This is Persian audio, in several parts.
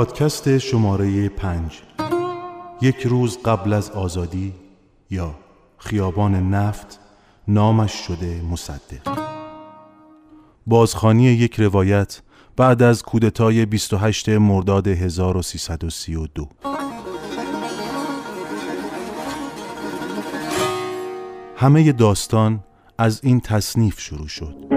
پادکست شماره پنج. یک روز قبل از آزادی یا خیابان نفت نامش شده مصدق. بازخانی یک روایت بعد از کودتای 28 مرداد 1332 همه داستان از این تصنیف شروع شد.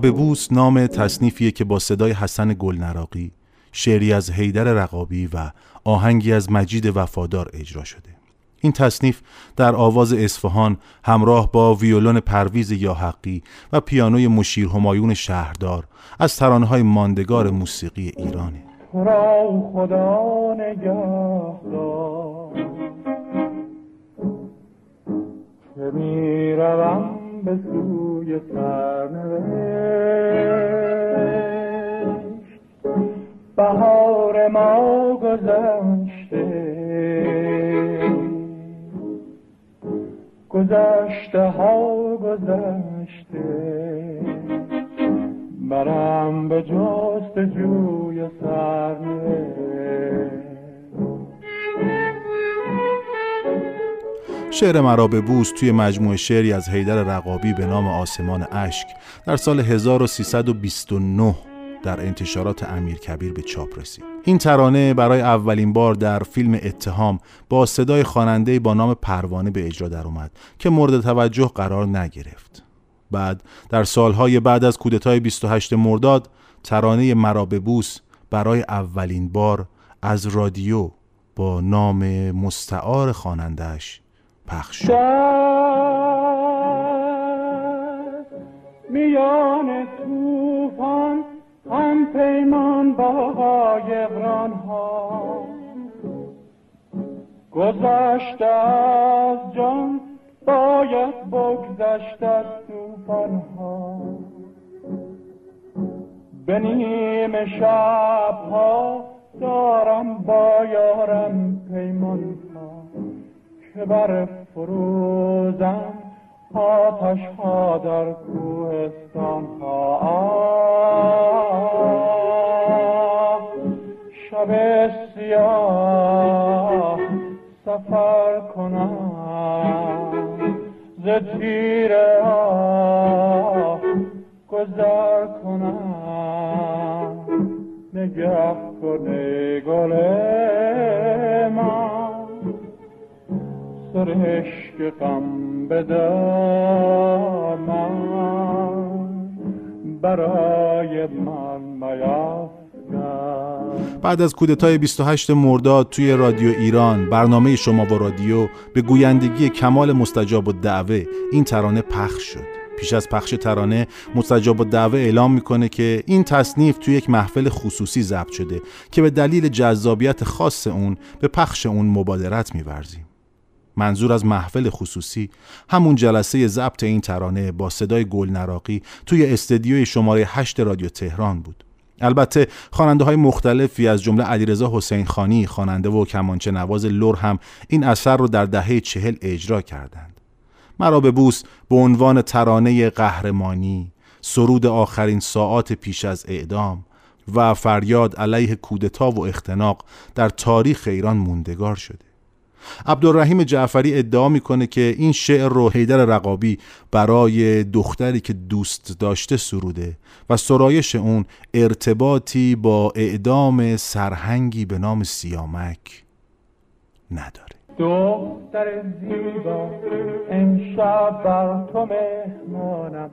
به بوس نام تصنیفیه که با صدای حسن گلنراقی شعری از حیدر رقابی و آهنگی از مجید وفادار اجرا شده. این تصنیف در آواز اصفهان همراه با ویولون پرویز یاحقی و پیانوی مشیر همایون شهردار از ترانه‌های ماندگار موسیقی ایرانه. خدا که به سوی سرنوشت ما گذشته. گذشته ها گذشته. برم به جست جوی سرنوشت. شعر مرا به بوس توی مجموعه شعری از حیدر رقابی به نام آسمان اشک در سال 1329 در انتشارات امیر کبیر به چاپ رسید. این ترانه برای اولین بار در فیلم اتهام با صدای خواننده با نام پروانه به اجرا در اومد که مورد توجه قرار نگرفت. بعد در سالهای بعد از کودتای 28 مرداد ترانه مرا بوس برای اولین بار از رادیو با نام مستعار خوانندهش پخش میان توفان هم پیمان با قایقران ها. گذشته از جان باید بگذشت از توفان ها. به نیم شب ها دارم با یارم پیمان ها. که بر فروزم آتش ها در کوهستان ها. شب سیاه سفر کنم ز تیر گذر کنم. نگه کنه گل سر غم برای من بعد از کودتای 28 مرداد توی رادیو ایران برنامه شما و رادیو به گویندگی کمال مستجاب و دعوه این ترانه پخش شد. پیش از پخش ترانه مستجاب و دعوه اعلام می‌کنه که این تصنیف توی یک محفل خصوصی ضبط شده که به دلیل جذابیت خاص اون به پخش اون مبادرت میورزیم. منظور از محفل خصوصی همون جلسه ضبط این ترانه با صدای گل نراقی توی استدیوی شماره 8 رادیو تهران بود. البته خواننده های مختلفی از جمله علیرضا حسین خانی خواننده و کمانچه نواز لور هم این اثر رو در دهه چهل اجرا کردند. مرا به بوس به عنوان ترانه قهرمانی سرود آخرین ساعات پیش از اعدام و فریاد علیه کودتا و اختناق در تاریخ ایران موندگار شده. عبدالرحیم جعفری ادعا می‌کنه که این شعر رو حیدر رقابی برای دختری که دوست داشته سروده و سرایش اون ارتباطی با اعدام سرهنگی به نام سیامک نداره. دختر زیبا امشب بر تو مهمانم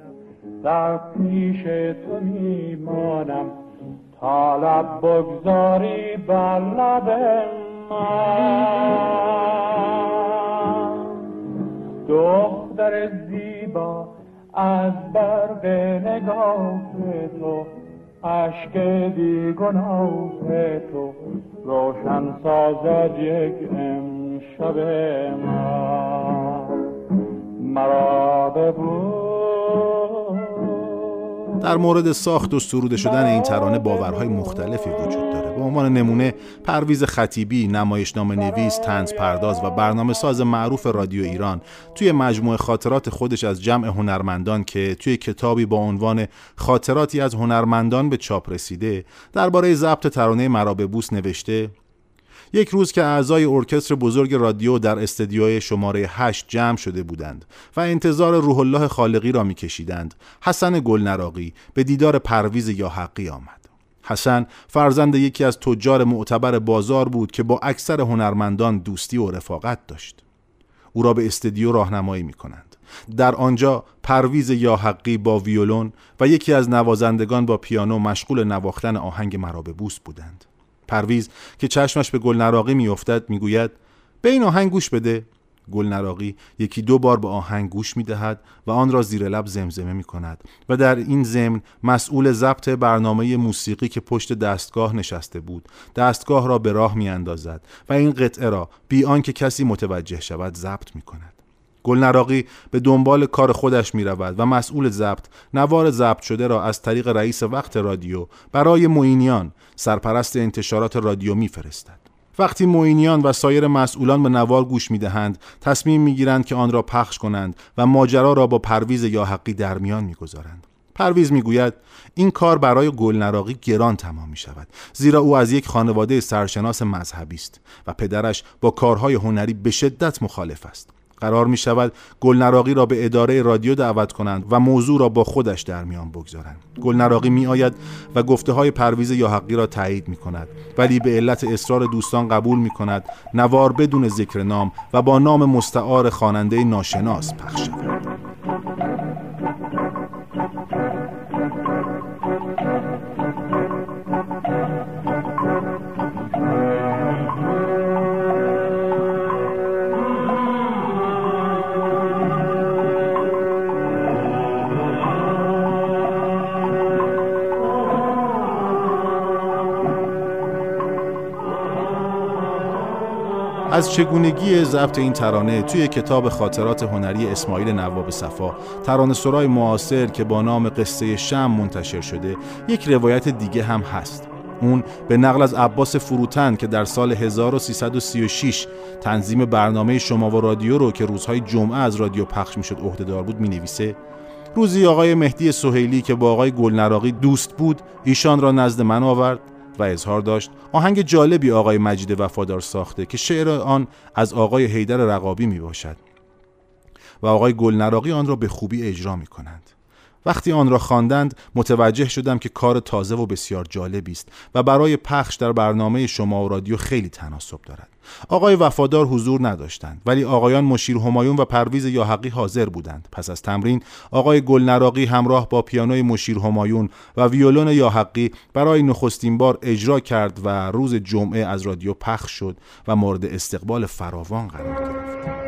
در پیش تو میمانم. طالب بگذاری بر من دختر زیبا از برق نگاه تو عشق بیگناه تو. روشن سازد یک امشب من مرا در مورد ساخت و سروده شدن این ترانه باورهای مختلفی وجود داره به عنوان نمونه پرویز خطیبی نمایشنامه نویس تنز پرداز و برنامه ساز معروف رادیو ایران. توی مجموعه خاطرات خودش از جمع هنرمندان که توی کتابی با عنوان خاطراتی از هنرمندان به چاپ رسیده درباره ضبط ترانه مراببوس نوشته یک روز که اعضای ارکستر بزرگ رادیو در استدیوی شماره 8 جمع شده بودند و انتظار روح الله خالقی را میکشیدند حسن گلنراقی به دیدار پرویز یا حقی آمد. حسن فرزند یکی از تجار معتبر بازار بود که با اکثر هنرمندان دوستی و رفاقت داشت. او را به استدیو راهنمایی می کنند. در آنجا پرویز یا حقی با ویولون و یکی از نوازندگان با پیانو مشغول نواختن آهنگ مرابه بوس بودند. پرویز که چشمش به گل نراقی میافتد می‌گوید به این آهنگ گوش بده. گل نراقی یکی دو بار به آهنگ گوش می دهد و آن را زیر لب زمزمه می کند و در این ضمن مسئول ضبط برنامه موسیقی که پشت دستگاه نشسته بود دستگاه را به راه می اندازد و این قطعه را بی آنکه کسی متوجه شود ضبط می کند گلنراقی به دنبال کار خودش می رود و مسئول ضبط نوار ضبط شده را از طریق رئیس وقت رادیو برای موینیان سرپرست انتشارات رادیو میفرستد. وقتی موینیان و سایر مسئولان به نوار گوش می دهند تصمیم می گیرند که آن را پخش کنند و ماجرا را با پرویز یا حقی در میان می گذارند. پرویز می‌گوید این کار برای گلنراقی گران تمام می شود زیرا او از یک خانواده سرشناس مذهبی است و پدرش با کارهای هنری به شدت مخالف است قرار می شود گلنراقی را به اداره رادیو دعوت کنند و موضوع را با خودش در میان بگذارند. گلنراقی می آید و گفته های پرویز یا حقی را تایید می کند ولی به علت اصرار دوستان قبول می کند نوار بدون ذکر نام و با نام مستعار خواننده ناشناس پخش شود. از چگونگی ضبط این ترانه توی کتاب خاطرات هنری اسماعیل نواب صفا ترانه سرای معاصر که با نام قصه شم منتشر شده یک روایت دیگه هم هست. اون به نقل از عباس فروتن که در سال 1336 تنظیم برنامه شما و رادیو رو که روزهای جمعه از رادیو پخش می‌شد عهدهدار بود می نویسه روزی آقای مهدی سهیلی که با آقای گلنراقی دوست بود ایشان را نزد من آورد. و اظهار داشت آهنگ جالبی آقای مجید وفادار ساخته که شعر آن از آقای حیدر رقابی می باشد و آقای گلنراقی آن را به خوبی اجرا می کنند وقتی آن را خواندند متوجه شدم که کار تازه و بسیار جالبی است و برای پخش در برنامه شما و رادیو خیلی تناسب دارد. آقای وفادار حضور نداشتند ولی آقایان مشیر همایون و پرویز یاحقی حاضر بودند. پس از تمرین آقای گلنراقی همراه با پیانوی مشیر همایون و ویولون یاحقی برای نخستین بار اجرا کرد و روز جمعه از رادیو پخش شد و مورد استقبال فراوان قرار گرفت.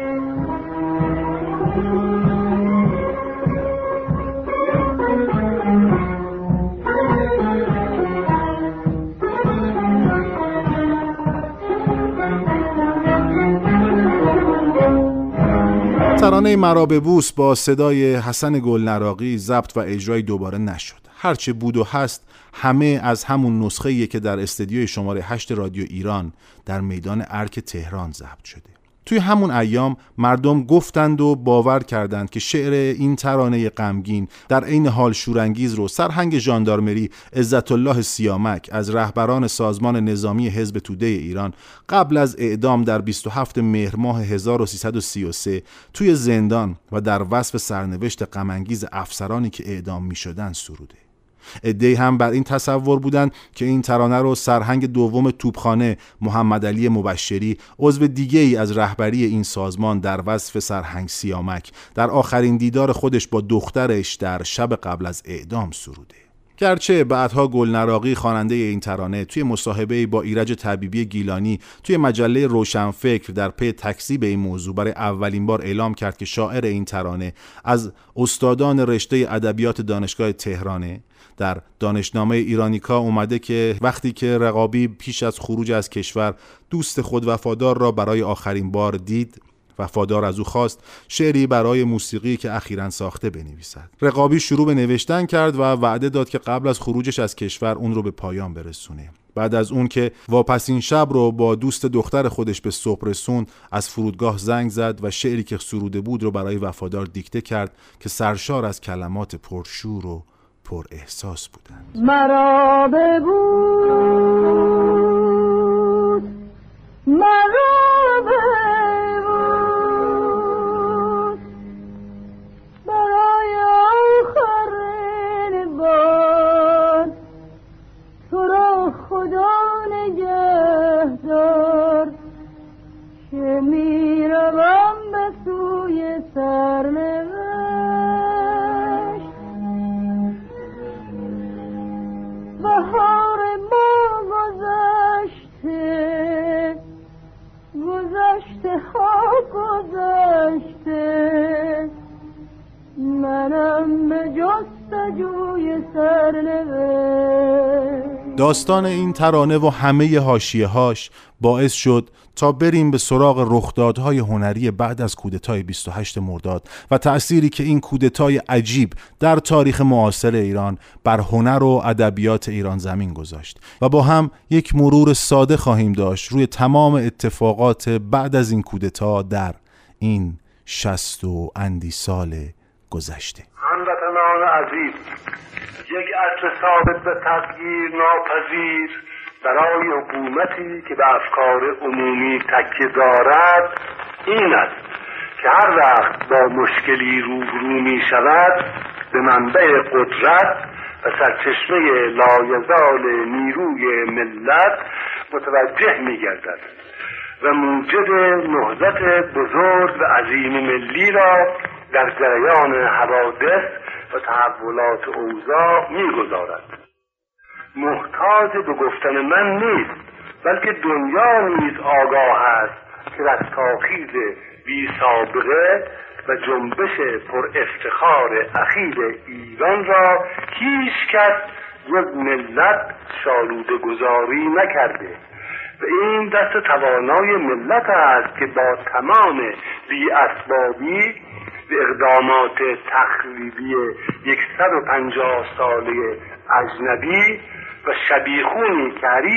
ترانه مرا بوس با صدای حسن گلنراقی ضبط و اجرای دوباره نشد. هرچه بود و هست همه از همون نسخه که در استدیوی شماره 8 رادیو ایران در میدان ارک تهران ضبط شده. توی همون ایام مردم گفتند و باور کردند که شعر این ترانه غمگین در عین حال شورانگیز رو سرهنگ ژاندارمری عزت الله سیامک از رهبران سازمان نظامی حزب توده ایران قبل از اعدام در 27 مهر ماه 1333 توی زندان و در وصف سرنوشت غمانگیز افسرانی که اعدام می شدن سروده. ادهی هم بر این تصور بودند که این ترانه رو سرهنگ دوم توپخانه محمد علی مبشری عضو دیگه ای از رهبری این سازمان در وصف سرهنگ سیامک در آخرین دیدار خودش با دخترش در شب قبل از اعدام سروده. گرچه بعدها گلنراقی خواننده این ترانه توی مصاحبه با ایرج طبیبی گیلانی توی مجله روشنفکر در پی تکذیب این موضوع برای اولین بار اعلام کرد که شاعر این ترانه از استادان رشته ادبیات دانشگاه تهرانه در دانشنامه ایرانیکا اومده که وقتی که رقابی پیش از خروج از کشور دوست خود وفادار را برای آخرین بار دید وفادار از او خواست شعری برای موسیقی که اخیرا ساخته بنویسد. رقابی شروع به نوشتن کرد و وعده داد که قبل از خروجش از کشور اون رو به پایان برسونه. بعد از اون که واپسین شب رو با دوست دختر خودش به صبح رسون از فرودگاه زنگ زد و شعری که سروده بود رو برای وفادار دیکته کرد که سرشار از کلمات پرشور و پر احساس بودند. مرا ببود مرا داستان این ترانه و همه حاشیه هاش باعث شد تا بریم به سراغ رخدادهای هنری بعد از کودتای 28 مرداد و تأثیری که این کودتای عجیب در تاریخ معاصر ایران بر هنر و ادبیات ایران زمین گذاشت و با هم یک مرور ساده خواهیم داشت روی تمام اتفاقات بعد از این کودتا در این شست و اندی سال گذشته هموطنان عزیز. یک اصل ثابت به تغییر ناپذیر برای حکومتی که به افکار عمومی تکیه دارد این است که هر وقت با مشکلی روبرو می شود به منبع قدرت و سرچشمه لایزال نیروی ملت متوجه می گردد و موجب نهضت بزرگ و عظیم ملی را در جریان حوادث و تحولات اوضاع می‌گذارد. محتاج به گفتن من نیست بلکه دنیا نیز آگاه است که رستاخیز بی سابقه و جنبش پر افتخار اخیر ایران را هیچ کس جز ملت شالوده گذاری نکرده. و این دست توانای ملت است که با تمام بی اسبابی به اقدامات تخریبی 150 ساله اجنبی و شبیخونی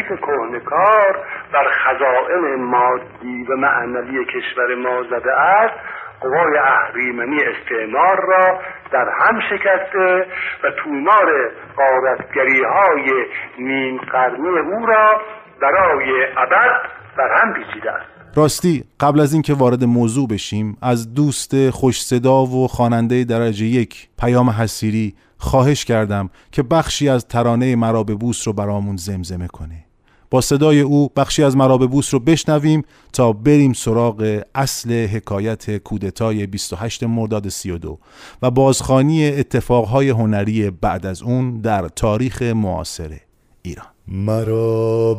که کهنکار بر خزائن مادی و معنوی کشور ما زده است قوای اهریمنی استعمار را در هم شکسته و تومار قارتگری های نیم قرنی او را برای ابد بر هم پیچیده است. راستی قبل از اینکه وارد موضوع بشیم از دوست خوش صدا و خواننده درجه یک پیام حسیری خواهش کردم که بخشی از ترانه مرا به بوس رو برامون زمزمه کنه. با صدای او بخشی از مرا به بوس رو بشنویم تا بریم سراغ اصل حکایت کودتای 28 مرداد 32 و بازخانی اتفاقهای هنری بعد از اون در تاریخ معاصر ایران. مرا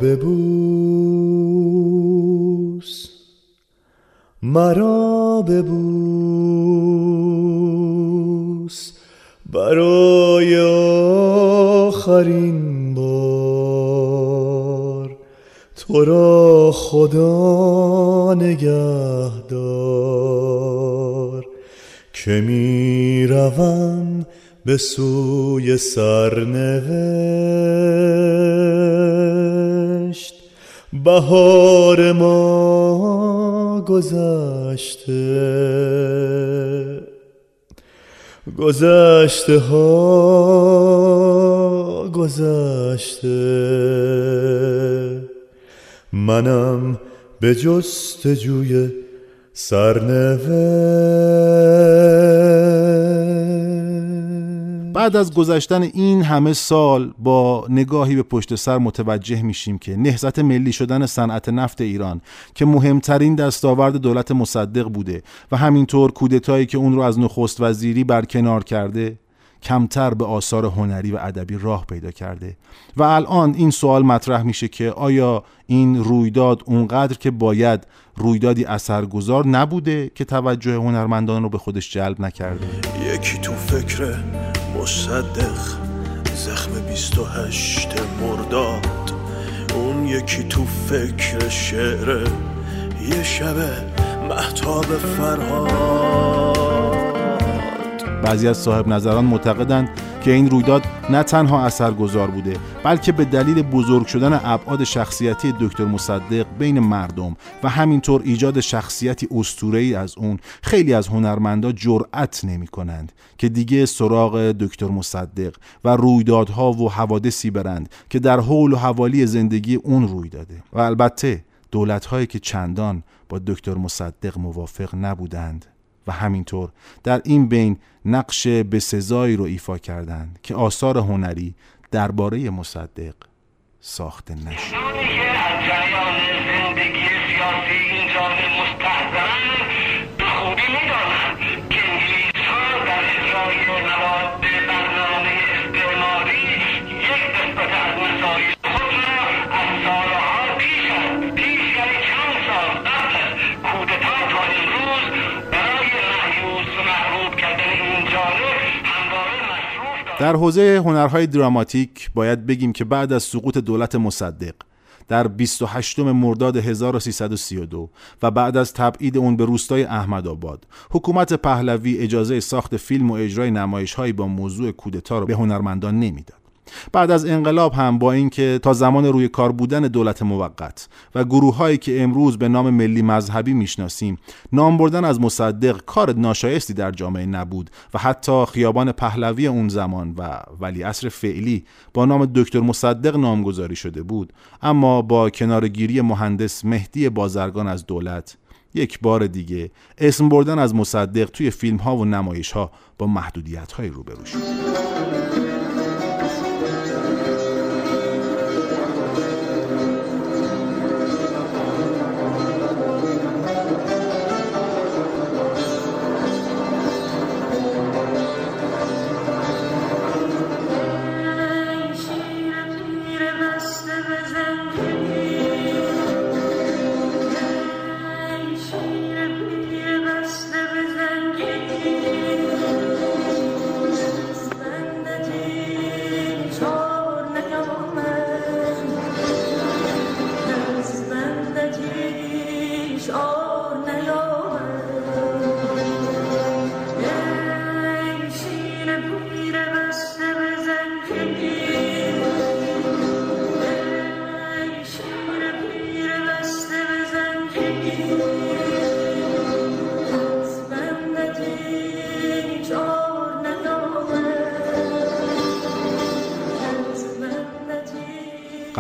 ببوس مرا ببوس. برای آخرین بار تو را خدا نگهدار. که می روم به سوی سرنوشت. بهار ما گذشته. گذشته ها گذشته. منم به جستجوی سرنوشت بعد از گذشتن این همه سال با نگاهی به پشت سر متوجه میشیم که نهضت ملی شدن صنعت نفت ایران که مهمترین دستاورد دولت مصدق بوده و همینطور کودتایی که اون رو از نخست وزیری برکنار کرده کمتر به آثار هنری و ادبی راه پیدا کرده. و الان این سوال مطرح میشه که آیا این رویداد اونقدر که باید رویدادی اثرگذار نبوده که توجه هنرمندان رو به خودش جلب نکرده؟ یکی تو فکر مصدق زخم 28 مرداد. اون یکی تو فکر شعر یه شب محتاب فرهاد. بعضی از صاحب نظران معتقدند که این رویداد نه تنها اثرگذار بوده بلکه به دلیل بزرگ شدن ابعاد شخصیتی دکتر مصدق بین مردم و همینطور ایجاد شخصیتی اسطوره‌ای از اون خیلی از هنرمندا جرأت نمی کنند که دیگه سراغ دکتر مصدق و رویدادها و حوادثی برند که در حول و حوالی زندگی اون روی داده. و البته دولت‌هایی که چندان با دکتر مصدق موافق نبودند. و همینطور در این بین نقش به سزایی رو ایفا کردند که آثار هنری درباره مصدق ساخته نشد. در حوزه هنرهای دراماتیک باید بگیم که بعد از سقوط دولت مصدق در 28 مرداد 1332 و بعد از تبعید اون به روستای احمدآباد حکومت پهلوی اجازه ساخت فیلم و اجرای نمایش‌هایی با موضوع کودتا رو به هنرمندان نمی‌داد. بعد از انقلاب هم با اینکه تا زمان روی کار بودن دولت موقت و گروه هایی که امروز به نام ملی مذهبی می‌شناسیم نام بردن از مصدق کار ناشایستی در جامعه نبود و حتی خیابان پهلوی اون زمان و ولی اصر فعلی با نام دکتر مصدق نامگذاری شده بود. اما با کنارگیری مهندس مهدی بازرگان از دولت یک بار دیگه اسم بردن از مصدق توی فیلم ها و نمایش ها با محدودیت های روبرو شد.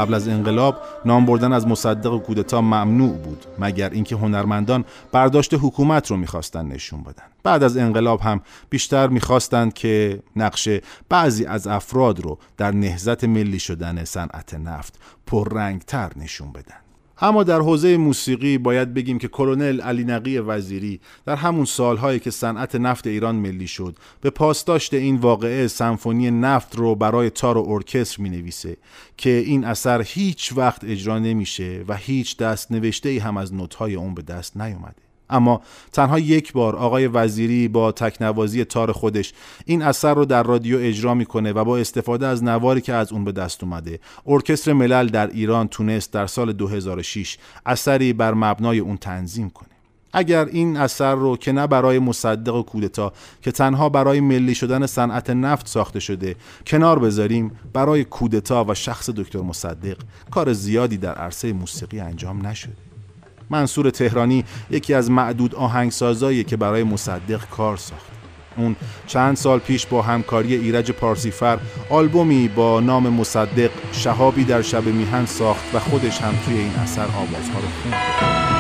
قبل از انقلاب نام بردن از مصدق کودتا ممنوع بود مگر اینکه هنرمندان برداشت حکومت رو می‌خواستن نشون بدن. بعد از انقلاب هم بیشتر می‌خواستند که نقش بعضی از افراد رو در نهضت ملی شدن صنعت نفت پررنگتر نشون بدن. اما در حوزه موسیقی باید بگیم که کلونل علی نقی وزیری در همون سالهایی که صنعت نفت ایران ملی شد به پاسداشت این واقعه سمفونی نفت رو برای تار و ارکستر می نویسه که این اثر هیچ وقت اجرا نمیشه و هیچ دست نوشته ای هم از نوتهای اون به دست نیومده. اما تنها یک بار آقای وزیری با تکنوازی تار خودش این اثر رو در رادیو اجرا می‌کنه و با استفاده از نواری که از اون به دست اومده. ارکستر ملل در ایران تونست در سال 2006 اثری بر مبنای اون تنظیم کنه. اگر این اثر رو که نه برای مصدق و کودتا که تنها برای ملی شدن صنعت نفت ساخته شده کنار بذاریم برای کودتا و شخص دکتر مصدق کار زیادی در عرصه موسیقی انجام نشده. منصور تهرانی یکی از معدود آهنگسازایی که برای مصدق کار ساخت. اون چند سال پیش با همکاری ایرج پارسیفر آلبومی با نام مصدق شهابی در شب میهن ساخت و خودش هم توی این اثر آوازها رو خوند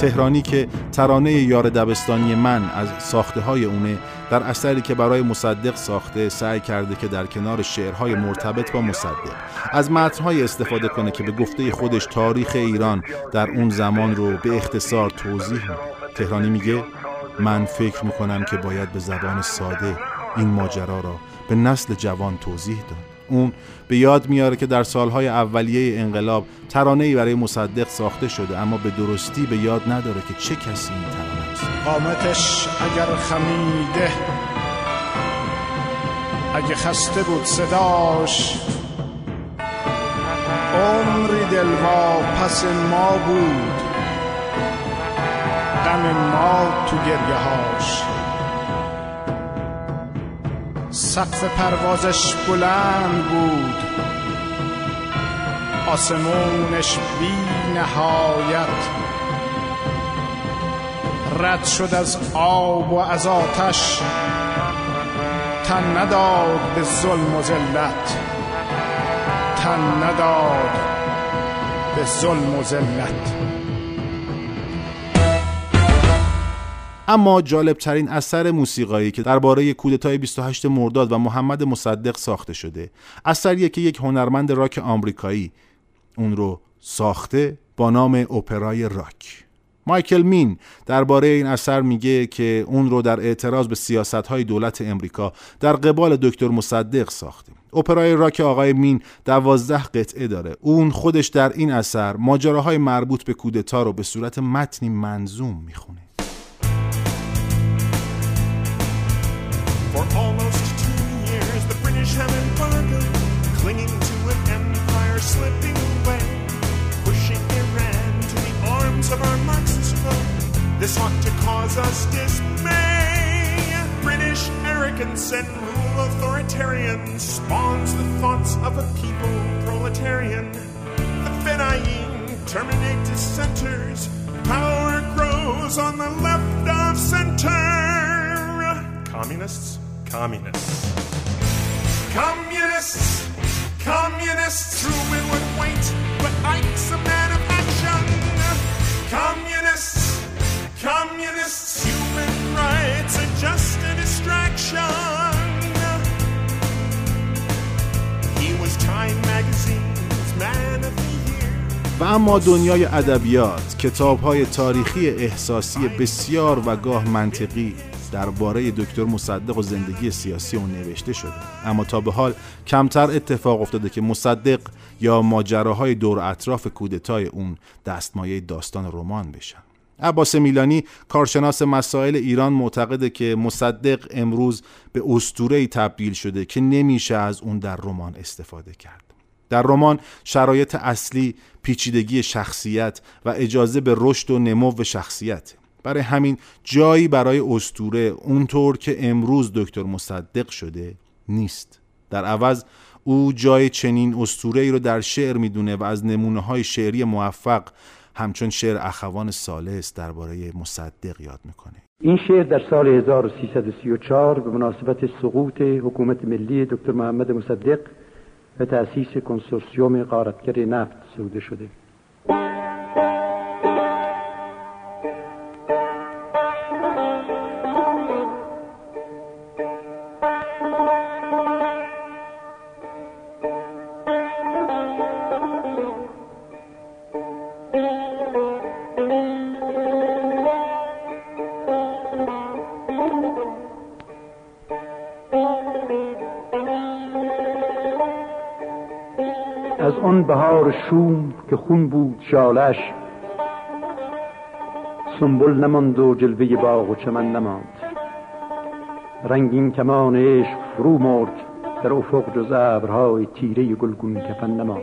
تهرانی که ترانه یار دبستانی من از ساخته های اونه در اثری که برای مصدق ساخته سعی کرده که در کنار شعرهای مرتبط با مصدق از متنهای استفاده کنه که به گفته خودش تاریخ ایران در اون زمان رو به اختصار توضیح میده. تهرانی میگه من فکر می‌کنم که باید به زبان ساده این ماجرا را به نسل جوان توضیح داد. اون به یاد میاره که در سالهای اولیه انقلاب ترانه‌ای برای مصدق ساخته شده اما به درستی به یاد نداره که چه کسی این ترانه است. قامتش اگر خمیده اگه خسته بود صداش عمری دلوا پس ما بود غم ما تو گریه هاش سقف پروازش بلند بود. آسمونش بی نهایت رد شد از آب و از آتش. تن نداد به ظلم و ذلت. تن نداد به ظلم و ذلت. اما جالبترین اثر موسیقایی که درباره کودتای 28 مرداد و محمد مصدق ساخته شده اثریه که یک هنرمند راک آمریکایی. اون رو ساخته با نام اپرای راک. مایکل مین درباره این اثر میگه که اون رو در اعتراض به سیاست های دولت امریکا در قبال دکتر مصدق ساخته اپرای راک آقای مین دوازده قطعه داره. اون خودش در این اثر ماجراهای مربوط به کودتا رو به صورت متنی منظوم می‌خونه. For almost two years, the British have embargoed, clinging to an empire slipping away, pushing Iran to the arms of our Marxist foe. This ought to cause us dismay. British arrogance and rule authoritarian spawns the thoughts of a people proletarian. The Fedayeen terminate dissenters. Power grows on the left of center. Communists, communists. Communists, communists. Truman would wait, but Ike's a man of action. Communists, communists. Human rights are just a distraction. He was Time Magazine's man of the. و اما دنیای ادبیات کتاب‌های تاریخی احساسی بسیار و گاه منطقی درباره دکتر مصدق و زندگی سیاسی اون نوشته شده. اما تا به حال کمتر اتفاق افتاده که مصدق یا ماجراهای دور اطراف کودتای اون دستمایه داستان رمان بشن. عباس میلانی کارشناس مسائل ایران معتقده که مصدق امروز به اسطوره‌ای تبدیل شده که نمیشه از اون در رمان استفاده کرد. در رمان شرایط اصلی پیچیدگی شخصیت و اجازه به رشد و نمو شخصیت برای همین جایی برای استوره اونطور که امروز دکتر مصدق شده نیست. در عوض او جای چنین اسطوره ای رو در شعر می‌دونه و از نمونه های شعری موفق همچون شعر اخوان سالس درباره مصدق یاد می‌کنه. این شعر در سال 1334 به مناسبت سقوط حکومت ملی دکتر محمد مصدق و تأسیس کنسورسیوم غارتگر نفت سروده شده. شوم که خون بود شالش. سنبل نماند و جلوه باغ و چمن نماند. رنگین کمان عشق فرو مرد در افق جز ابرهای تیره گلگون کفن نماند.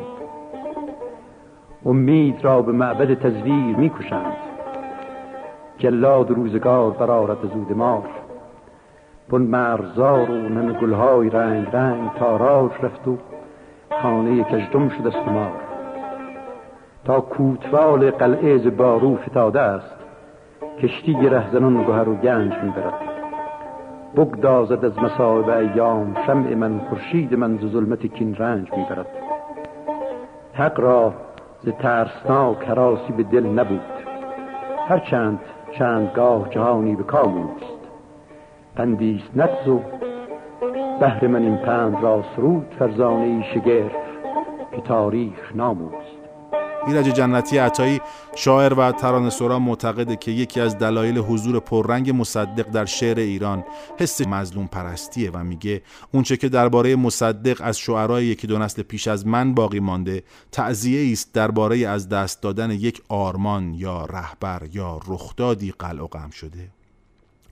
امید را به معبد تزویر می‌کشند جلاد روزگار برآرد از او دمار. بن مرزار و نم گلهای رنگ رنگ تاراج رفت و خانه کژدم شده است مار تا کوتوال قلعه ز بارو فتاده است کشتی رهزنان گهر و گنج می‌برد. بگدازد از مصائب ایام شمع من خورشید من ز ظلمت کین رنج می‌برد. حق را ز ترسناک حراسی به دل نبود. هر چند چندگاه جهانی به کام اوست پندیست نقض و بهر من این پند را سرود فرزانه ای شگرف که تاریخ ناموست. ایرج جنتی عطایی شاعر و ترانه سرا معتقده که یکی از دلایل حضور پررنگ مصدق در شعر ایران حس مظلوم پرستیه و میگه اونچه که درباره مصدق از شعرای یکی دو نسل پیش از من باقی مانده تعذیه است درباره از دست دادن یک آرمان یا رهبر یا رخدادی قلع و قم شده.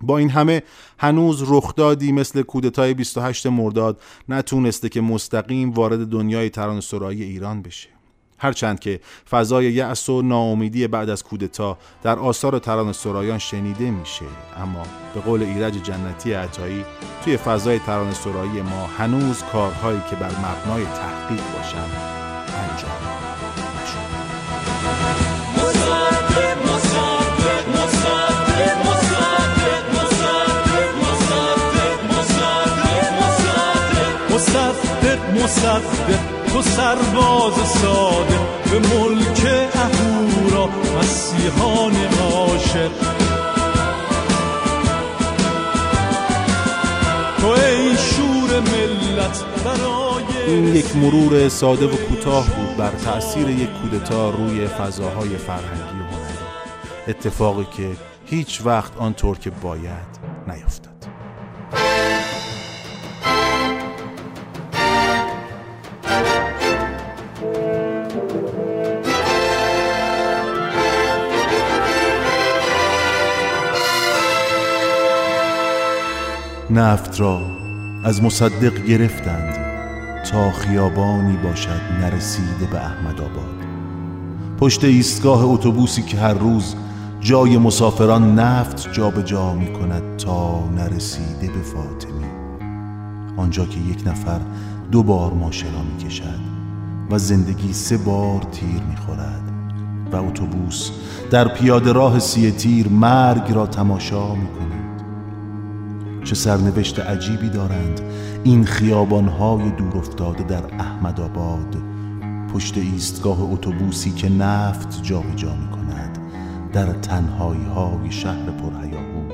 با این همه هنوز رخدادی مثل کودتای 28 مرداد نتونسته که مستقیم وارد دنیای ترانه سرایی ایران بشه. هرچند که فضای یأس و ناامیدی بعد از کودتا در آثار ترانه سرایان شنیده میشه اما به قول ایرج جنتی عطایی توی فضای ترانه سرایی ما هنوز کارهایی که بر مبنای تحقیق باشن انجام مصدق. تو سرباز ساده به ملک اهورا مسیحان عاشق. تو ای شور ملت برای این یک مرور ساده و کوتاه بود بر تأثیر یک کودتا روی فضاهای فرهنگی و هنری. اتفاقی که هیچ وقت آنطور که باید نیفتاد. نفت را از مصدق گرفتند تا خیابانی باشد نرسیده به احمد آباد. پشت ایستگاه اتوبوسی که هر روز جای مسافران نفت جابجا جا می کند تا نرسیده به فاطمی آنجا که یک نفر دو بار ماشرا می کشد و زندگی سه بار تیر می خورد و اتوبوس در پیاده راه سی تیر مرگ را تماشا می کند چه سرنوشت عجیبی دارند. این خیابانهای دور افتاده در احمد آباد پشت ایستگاه اتوبوسی که نفت جابجا جا می کند در تنهایی های شهر پرهیاهو.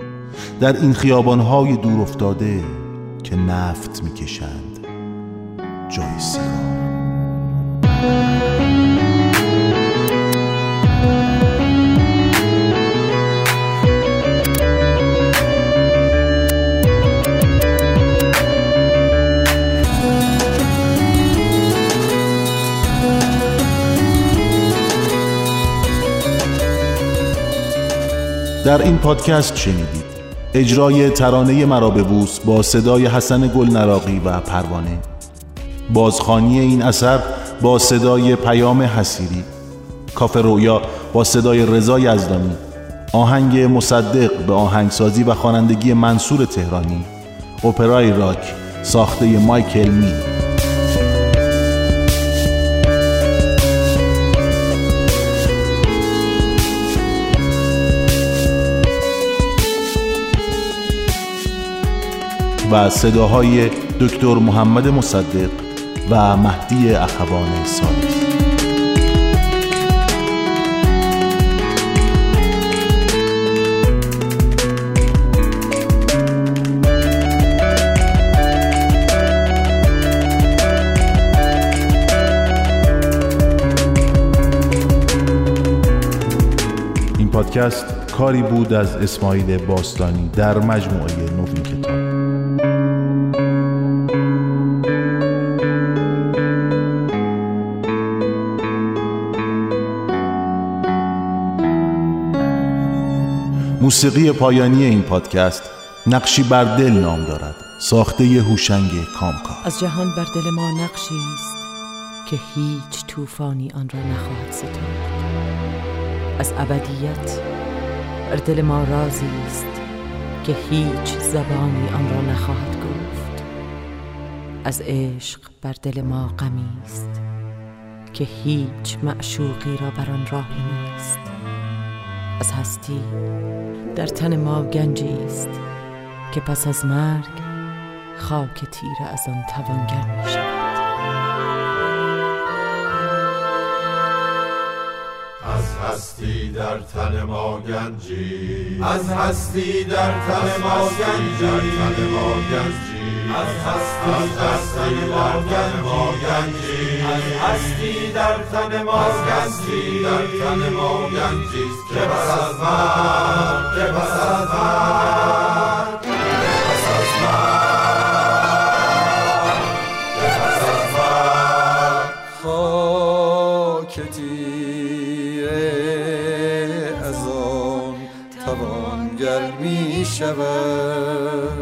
در این خیابانهای دور افتاده که نفت می کشند جای سیگار در این پادکست شنیدید. اجرای ترانه مرا ببوس با صدای حسن گل نراقی و پروانه. بازخانی این اثر با صدای پیام حسیری. کافه رویا با صدای رضا یزدانی آهنگ مصدق به آهنگسازی و خوانندگی منصور تهرانی. اپرای راک ساخته مایکل می و صداهای دکتر محمد مصدق و مهدی اخوان سالس پادکست کاری بود از اسماعیل باستانی در مجموعه نوین کتاب. موسیقی پایانی این پادکست نقشی بر دل نام دارد. ساخته هوشنگ کامکا. از جهان بر دل ما نقشی است که هیچ طوفانی آن را نخواهد ستود از ابدیت بر دل ما رازی است که هیچ زبانی آن را نخواهد گفت. از عشق بر دل ما غمی است که هیچ معشوقی را بر آن راهی نیست. از هستی در تن ما گنجی است که پس از مرگ خاک تیره از آن توانگر می شود. از هستی در تن ما گنجی از هستی در تن ما گنجی. از هستی در تن ما گنجی از هستی در تن ما گنجی در تن ما گنجی که بس از من که بس از من از آن توانگر می شود